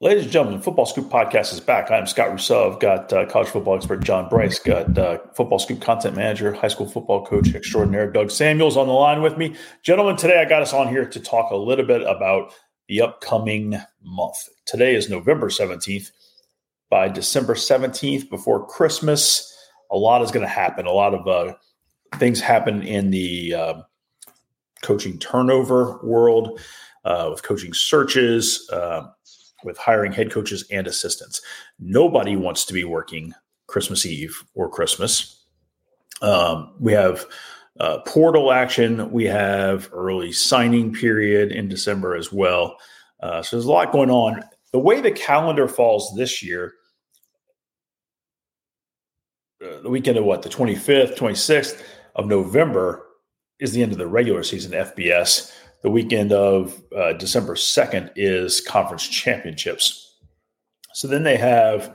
Ladies and gentlemen, Football Scoop Podcast is back. I'm Scott Roussel. I've got uh, college football expert John Brice, got uh, Football Scoop content manager, high school football coach extraordinaire Doug Samuels on the line with me. Gentlemen, today I got us on here to talk a little bit about the upcoming month. Today is November 17th. By December 17th, before Christmas, a lot is going to happen. A lot of uh, things happen in the uh, coaching turnover world uh, with coaching searches uh, with hiring head coaches and assistants. Nobody wants to be working Christmas Eve or Christmas. Um, we have uh, portal action. We have early signing period in December as well. Uh, so there's a lot going on. The way the calendar falls this year, uh, the weekend of what, the 25th, 26th of November is the end of the regular season FBS the weekend of uh, December 2nd is conference championships. So then they have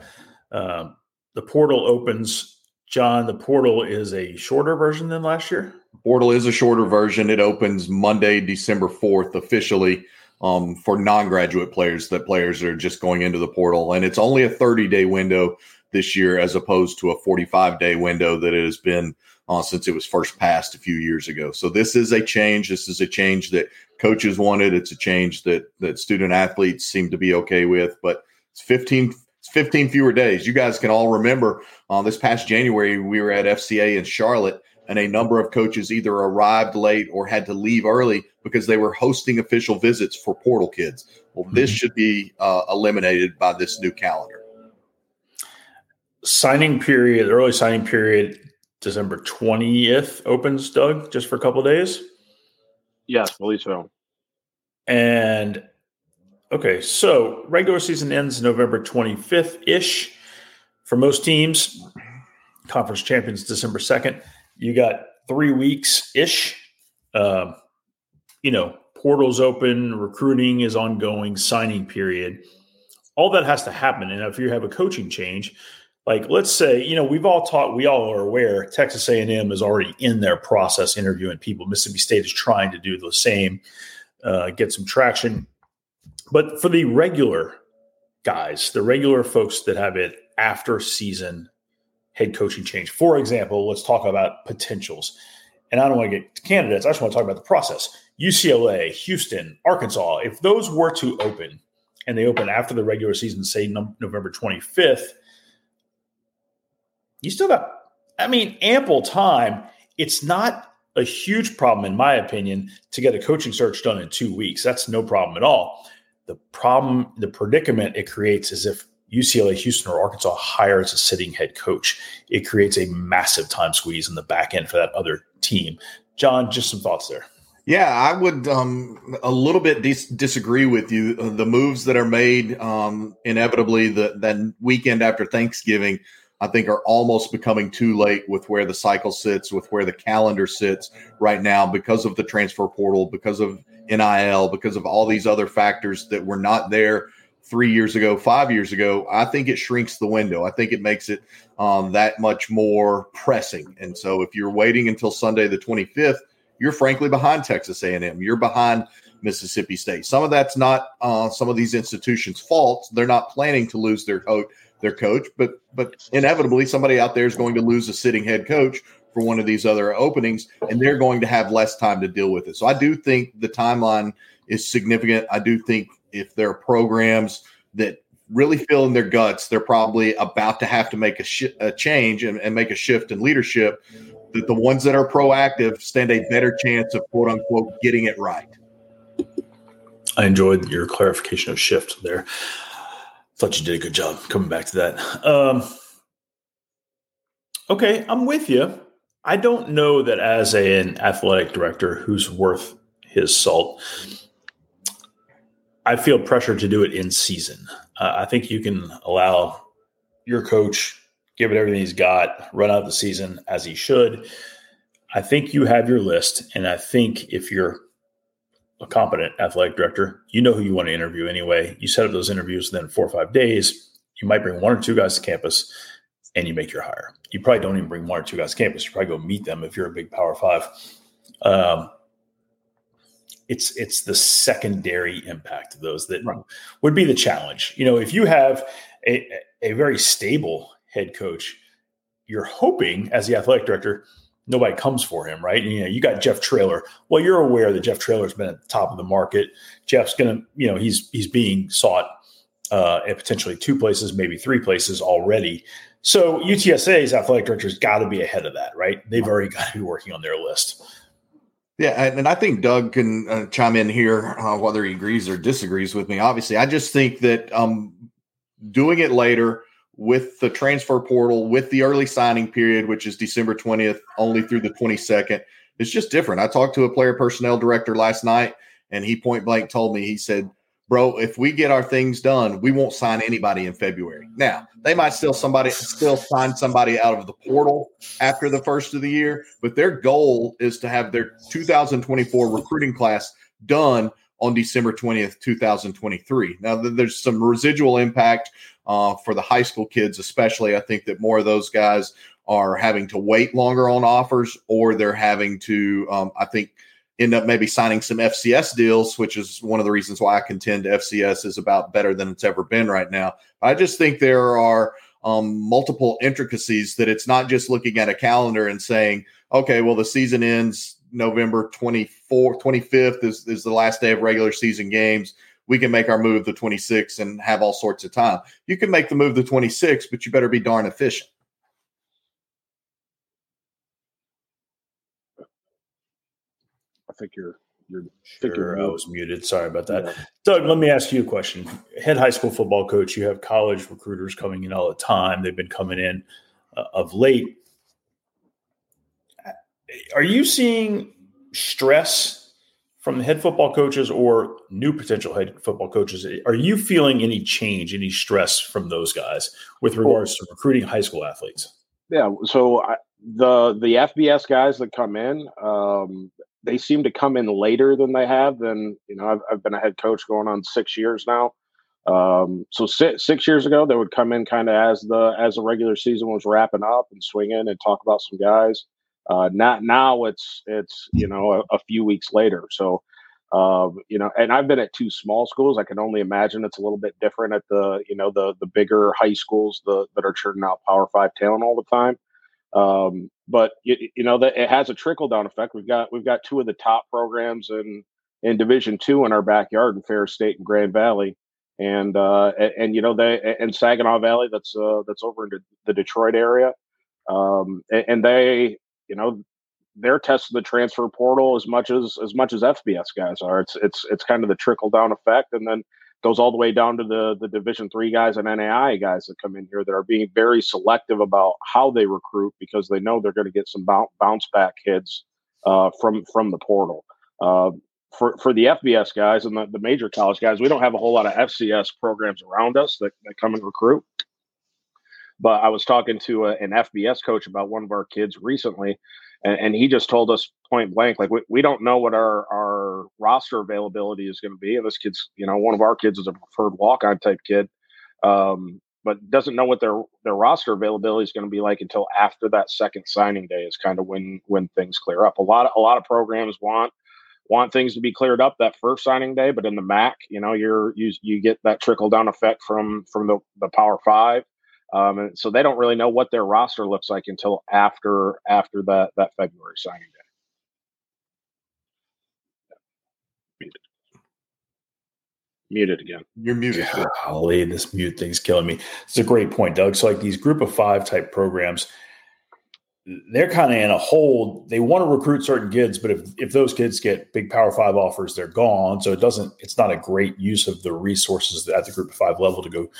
um, the portal opens. John, the portal is a shorter version than last year. Portal is a shorter version. It opens Monday, December 4th, officially um, for non graduate players, that players are just going into the portal. And it's only a 30 day window this year as opposed to a 45 day window that it has been uh, since it was first passed a few years ago. So this is a change. This is a change that coaches wanted. It's a change that that student athletes seem to be okay with. But it's 15, 15 fewer days. You guys can all remember uh, this past January we were at FCA in Charlotte, and a number of coaches either arrived late or had to leave early because they were hosting official visits for portal kids. Well, this mm-hmm. should be uh, eliminated by this new calendar. Signing period, early signing period December 20th opens, Doug, just for a couple days? Yes, believe so. And okay, so regular season ends November 25th ish for most teams. Conference champions December 2nd. You got three weeks ish. Uh, you know, portals open, recruiting is ongoing, signing period. All that has to happen. And if you have a coaching change, like let's say you know we've all taught we all are aware texas a&m is already in their process interviewing people. Mississippi state is trying to do the same uh, get some traction. But for the regular guys the regular folks that have it after season head coaching change for example let's talk about potentials. And i don't want to get candidates i just want to talk about the process. Ucla houston arkansas if those were to open and they open after the regular season say no- november 25th you still got, I mean, ample time. It's not a huge problem, in my opinion, to get a coaching search done in two weeks. That's no problem at all. The problem, the predicament it creates is if UCLA, Houston, or Arkansas hires a sitting head coach, it creates a massive time squeeze in the back end for that other team. John, just some thoughts there. Yeah, I would um, a little bit dis- disagree with you. The moves that are made um, inevitably the that weekend after Thanksgiving I think are almost becoming too late with where the cycle sits, with where the calendar sits right now because of the transfer portal, because of NIL, because of all these other factors that were not there three years ago, five years ago. I think it shrinks the window. I think it makes it um, that much more pressing. And so if you're waiting until Sunday the 25th, you're frankly behind Texas A&M. You're behind Mississippi State. Some of that's not uh, some of these institutions' fault. They're not planning to lose their coach their coach, but but inevitably somebody out there is going to lose a sitting head coach for one of these other openings, and they're going to have less time to deal with it. So I do think the timeline is significant. I do think if there are programs that really feel in their guts they're probably about to have to make a, sh- a change and, and make a shift in leadership, that the ones that are proactive stand a better chance of quote unquote getting it right. I enjoyed your clarification of shift there. Thought you did a good job coming back to that. Um, okay, I'm with you. I don't know that as a, an athletic director who's worth his salt, I feel pressure to do it in season. Uh, I think you can allow your coach give it everything he's got, run out the season as he should. I think you have your list, and I think if you're a competent athletic director, you know who you want to interview anyway. You set up those interviews, then four or five days, you might bring one or two guys to campus and you make your hire. You probably don't even bring one or two guys to campus. You probably go meet them if you're a big power five. Um, it's it's the secondary impact of those that right. would be the challenge. You know, if you have a, a very stable head coach, you're hoping as the athletic director, nobody comes for him, right? And, you know, you got Jeff Traylor. Well, you're aware that Jeff Traylor's been at the top of the market. Jeff's gonna, you know, he's he's being sought uh, at potentially two places, maybe three places already. So UTSA's athletic director's got to be ahead of that, right? They've already got to be working on their list. Yeah, and I think Doug can uh, chime in here, uh, whether he agrees or disagrees with me. Obviously, I just think that um, doing it later with the transfer portal, with the early signing period, which is December 20th, only through the 22nd, it's just different. I talked to a player personnel director last night, and he point blank told me, he said, bro, if we get our things done, we won't sign anybody in February. Now, they might still somebody still sign somebody out of the portal after the first of the year, but their goal is to have their 2024 recruiting class done on December 20th, 2023. Now, there's some residual impact uh, for the high school kids, especially. I think that more of those guys are having to wait longer on offers, or they're having to, um, I think, end up maybe signing some FCS deals, which is one of the reasons why I contend FCS is about better than it's ever been right now. I just think there are um, multiple intricacies that it's not just looking at a calendar and saying, okay, well, the season ends November 24th, 25th is, is the last day of regular season games. We can make our move the 26th and have all sorts of time. You can make the move the 26th, but you better be darn efficient. I think you're you're sure, I was muted. Sorry about that. Yeah. Doug, let me ask you a question. Head high school football coach, you have college recruiters coming in all the time. They've been coming in uh, of late. Are you seeing stress from the head football coaches or new potential head football coaches? Are you feeling any change, any stress from those guys with regards to recruiting high school athletes? Yeah. So I, the the FBS guys that come in, um, they seem to come in later than they have. And you know, I've, I've been a head coach going on six years now. Um, so six, six years ago, they would come in kind of as the as the regular season was wrapping up and swing in and talk about some guys. Uh, not now it's it's you know a, a few weeks later. So uh, you know, and I've been at two small schools. I can only imagine it's a little bit different at the you know the the bigger high schools the, that are churning out Power Five talent all the time. Um, but you, you know that it has a trickle down effect. We've got we've got two of the top programs in in Division Two in our backyard in Ferris State and Grand Valley, and uh, and, and, you know they and Saginaw Valley that's uh, that's over in the Detroit area, um, and they you know they're testing the transfer portal as much as as much as FBS guys are. It's it's it's kind of the trickle down effect, and then goes all the way down to the the Division three guys and NAI guys that come in here that are being very selective about how they recruit because they know they're going to get some bounce back kids uh, from from the portal. Uh, for for the FBS guys and the, the major college guys, we don't have a whole lot of FCS programs around us that, that come and recruit. But I was talking to a, an FBS coach about one of our kids recently, and, and he just told us point blank, like we, we don't know what our our roster availability is going to be. And this kid's, you know, one of our kids is a preferred walk on type kid, um, but doesn't know what their their roster availability is going to be like until after that second signing day is kind of when when things clear up. A lot of a lot of programs want want things to be cleared up that first signing day, but in the MAC, you know, you're you you get that trickle down effect from from the the Power Five um, and so they don't really know what their roster looks like until after after that that February signing day. Muted. Muted again. You're muted. Golly, this mute thing's killing me. It's a great point, Doug. So like these group of five type programs, they're kind of in a hold. They want to recruit certain kids, but if if those kids get big Power Five offers, they're gone. So it doesn't. It's not a great use of the resources at the Group of Five level to go,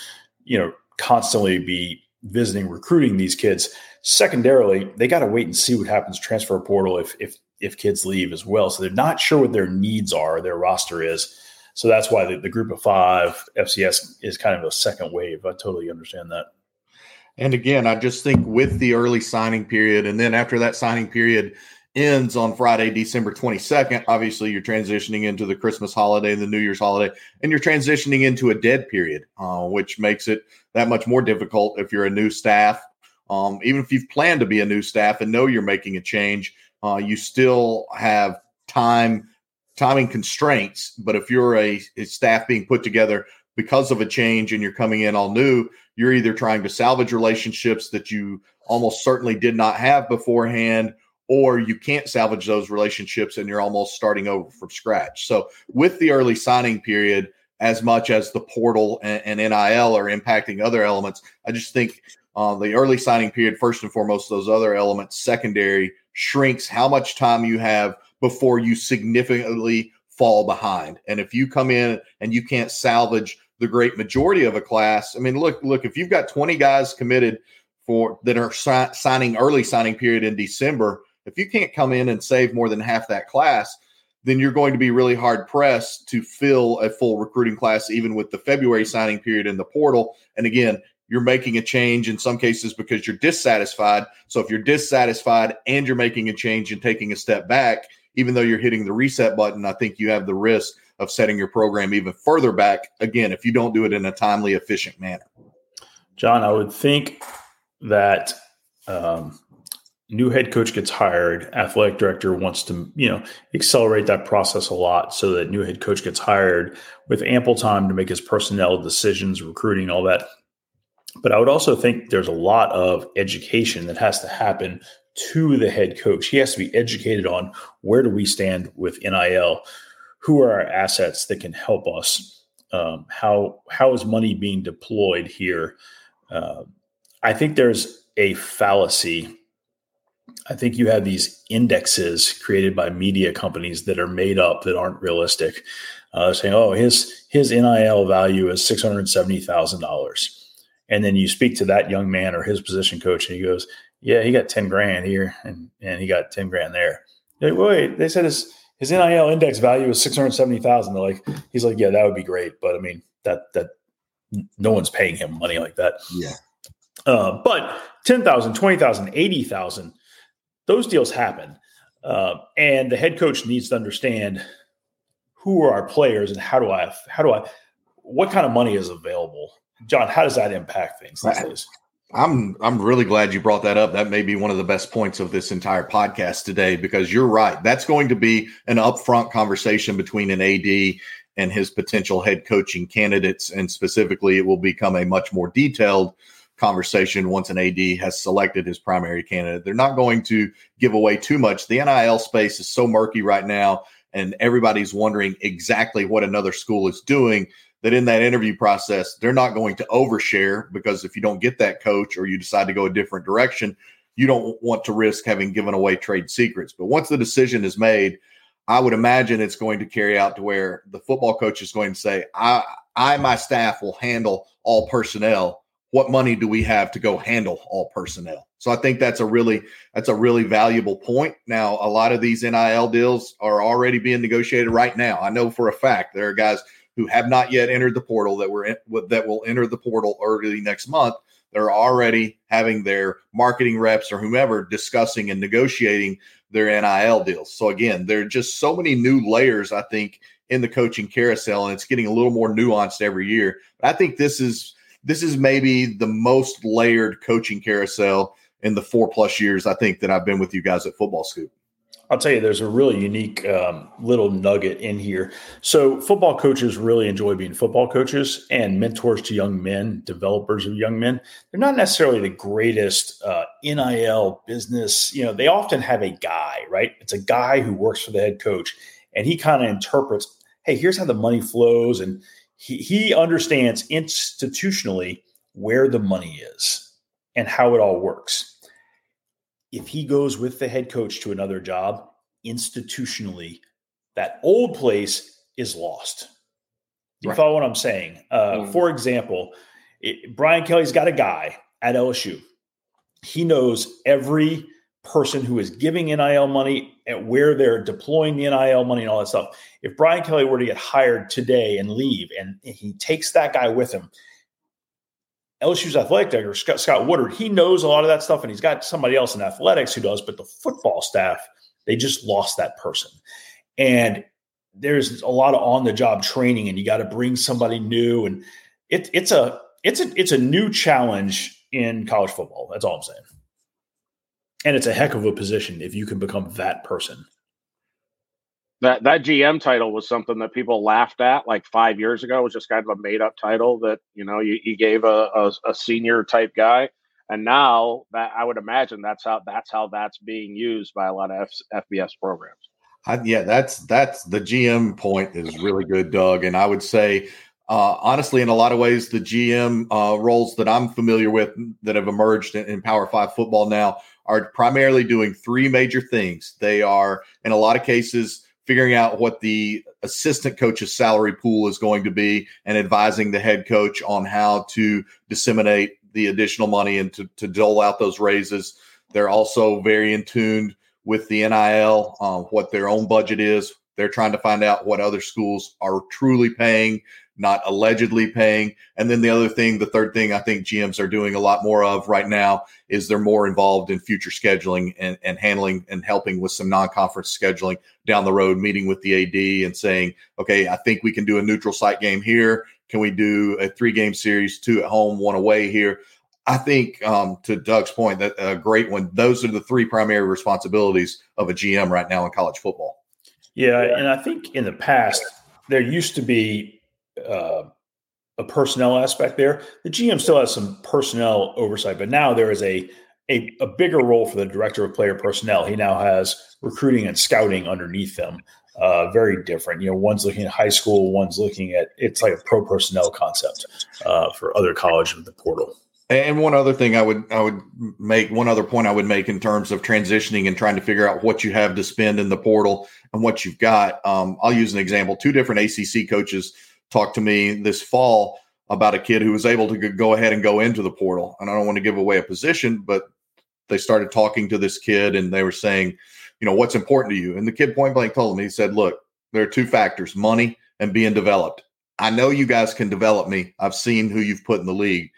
you know, constantly be visiting recruiting these kids. Secondarily, they got to wait and see what happens transfer portal if if if kids leave as well. So they're not sure what their needs are, their roster is. So that's why the, the group of five FCS is kind of a second wave. I totally understand that. And again, I just think with the early signing period, and then after that signing period, ends on Friday, December 22nd. Obviously, you're transitioning into the Christmas holiday and the New Year's holiday, and you're transitioning into a dead period, uh, which makes it that much more difficult if you're a new staff. Um, even if you've planned to be a new staff and know you're making a change, uh, you still have time timing constraints. But if you're a, a staff being put together because of a change and you're coming in all new, you're either trying to salvage relationships that you almost certainly did not have beforehand, or you can't salvage those relationships and you're almost starting over from scratch. So, with the early signing period, as much as the portal and, and NIL are impacting other elements, I just think uh, the early signing period, first and foremost, those other elements, secondary, shrinks how much time you have before you significantly fall behind. And if you come in and you can't salvage the great majority of a class, I mean, look, look, if you've got 20 guys committed for that are si- signing early signing period in December, if you can't come in and save more than half that class, then you're going to be really hard pressed to fill a full recruiting class, even with the February signing period in the portal. And again, you're making a change in some cases because you're dissatisfied. So if you're dissatisfied and you're making a change and taking a step back, even though you're hitting the reset button, I think you have the risk of setting your program even further back again if you don't do it in a timely, efficient manner. John, I would think that um, new head coach gets hired, athletic director wants to, you know, accelerate that process a lot so that new head coach gets hired with ample time to make his personnel decisions, recruiting, all that. But I would also think there's a lot of education that has to happen to the head coach. He has to be educated on where do we stand with NIL, who are our assets that can help us, um, how how is money being deployed here. Uh, I think there's a fallacy I think you have these indexes created by media companies that are made up that aren't realistic. Uh, saying, "Oh, his his NIL value is six hundred seventy thousand dollars," and then you speak to that young man or his position coach, and he goes, "Yeah, he got ten grand here, and and he got ten grand there." Like, Wait, they said his his NIL index value is six hundred seventy thousand. They're like, he's like, "Yeah, that would be great," but I mean, that that no one's paying him money like that. Yeah. Uh, but 10,000, 20,000, 80,000 those deals happen. Uh, and the head coach needs to understand who are our players and how do I, how do I, what kind of money is available? John, how does that impact things these days? I'm I'm really glad you brought that up. That may be one of the best points of this entire podcast today because you're right. That's going to be an upfront conversation between an AD and his potential head coaching candidates, and specifically, it will become a much more detailed conversation once an AD has selected his primary candidate. They're not going to give away too much. The NIL space is so murky right now, and everybody's wondering exactly what another school is doing. That in that interview process, they're not going to overshare because if you don't get that coach or you decide to go a different direction, you don't want to risk having given away trade secrets. But once the decision is made, I would imagine it's going to carry out to where the football coach is going to say, I, I, my staff will handle all personnel what money do we have to go handle all personnel? So I think that's a really that's a really valuable point. Now, a lot of these NIL deals are already being negotiated right now. I know for a fact there are guys who have not yet entered the portal that were in, that will enter the portal early next month. They're already having their marketing reps or whomever discussing and negotiating their NIL deals. So again, there are just so many new layers I think in the coaching carousel, and it's getting a little more nuanced every year. But I think this is this is maybe the most layered coaching carousel in the four plus years I think that I've been with you guys at Football Scoop. I'll tell you, there's a really unique um, little nugget in here. So, football coaches really enjoy being football coaches and mentors to young men, developers of young men. They're not necessarily the greatest uh, NIL business. You know, they often have a guy, right? It's a guy who works for the head coach, and he kind of interprets, "Hey, here's how the money flows," and he, he understands institutionally where the money is and how it all works. If he goes with the head coach to another job, institutionally, that old place is lost. You right. follow what I'm saying? Uh, mm. For example, it, Brian Kelly's got a guy at LSU. He knows every person who is giving NIL money and where they're deploying the NIL money and all that stuff. If Brian Kelly were to get hired today and leave, and he takes that guy with him, LSU's athletic director, Scott, Scott Woodward, he knows a lot of that stuff, and he's got somebody else in athletics who does, but the football staff, they just lost that person. And there's a lot of on the job training, and you got to bring somebody new. And it, it's a it's a it's a new challenge in college football. That's all I'm saying. And it's a heck of a position if you can become that person. that that GM title was something that people laughed at like five years ago. It was just kind of a made up title that you know you, you gave a, a, a senior type guy, and now that I would imagine that's how that's how that's being used by a lot of F, FBS programs. I, yeah, that's that's the GM point is really good, Doug, and I would say. Uh, honestly, in a lot of ways, the GM uh, roles that I'm familiar with that have emerged in, in Power Five football now are primarily doing three major things. They are, in a lot of cases, figuring out what the assistant coach's salary pool is going to be and advising the head coach on how to disseminate the additional money and to, to dole out those raises. They're also very in tune with the NIL, um, what their own budget is. They're trying to find out what other schools are truly paying not allegedly paying. And then the other thing, the third thing I think GMs are doing a lot more of right now is they're more involved in future scheduling and, and handling and helping with some non-conference scheduling down the road, meeting with the AD and saying, okay, I think we can do a neutral site game here. Can we do a three game series, two at home, one away here? I think um, to Doug's point, that a great one. Those are the three primary responsibilities of a GM right now in college football. Yeah, and I think in the past there used to be uh, a personnel aspect there. The GM still has some personnel oversight, but now there is a, a, a bigger role for the director of player personnel. He now has recruiting and scouting underneath them. Uh, very different. You know, one's looking at high school, one's looking at it's like a pro personnel concept uh, for other college with the portal. And one other thing I would I would make one other point I would make in terms of transitioning and trying to figure out what you have to spend in the portal and what you've got. Um, I'll use an example. Two different ACC coaches talked to me this fall about a kid who was able to go ahead and go into the portal. And I don't want to give away a position, but they started talking to this kid and they were saying, you know, what's important to you? And the kid point blank told him, he said, look, there are two factors money and being developed. I know you guys can develop me. I've seen who you've put in the league.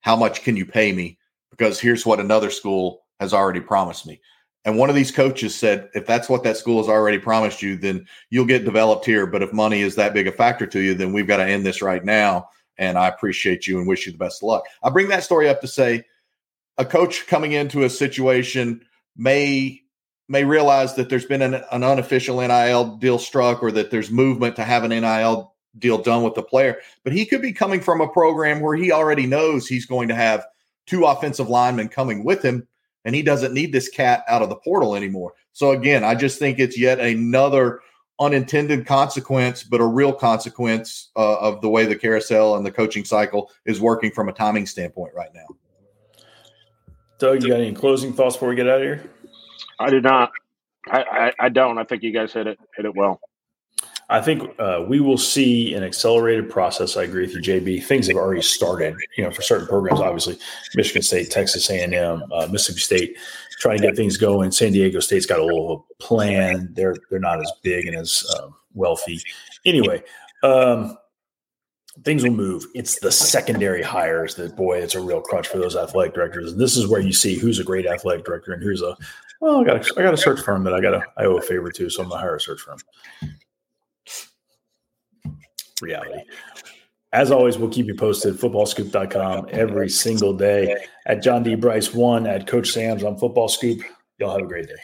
How much can you pay me? Because here's what another school has already promised me. And one of these coaches said, if that's what that school has already promised you, then you'll get developed here. But if money is that big a factor to you, then we've got to end this right now. And I appreciate you and wish you the best of luck. I bring that story up to say a coach coming into a situation may may realize that there's been an, an unofficial NIL deal struck or that there's movement to have an NIL deal done with the player. But he could be coming from a program where he already knows he's going to have two offensive linemen coming with him and he doesn't need this cat out of the portal anymore. So again, I just think it's yet another unintended consequence, but a real consequence uh, of the way the carousel and the coaching cycle is working from a timing standpoint right now. Doug, you got any closing thoughts before we get out of here? I do not. I, I, I don't. I think you guys hit it hit it well. I think uh, we will see an accelerated process. I agree with you, JB. Things have already started. You know, for certain programs, obviously, Michigan State, Texas A&M, uh, Mississippi State, trying to get things going. San Diego State's got a little plan. They're they're not as big and as uh, wealthy. Anyway, um, things will move. It's the secondary hires that boy, it's a real crutch for those athletic directors. And this is where you see who's a great athletic director and who's a well, I got I got a search firm that I got a I owe a favor to, so I'm gonna hire a search firm reality. As always, we'll keep you posted. Footballscoop.com every single day at John D. Brice one at Coach Sam's on Football Scoop. Y'all have a great day.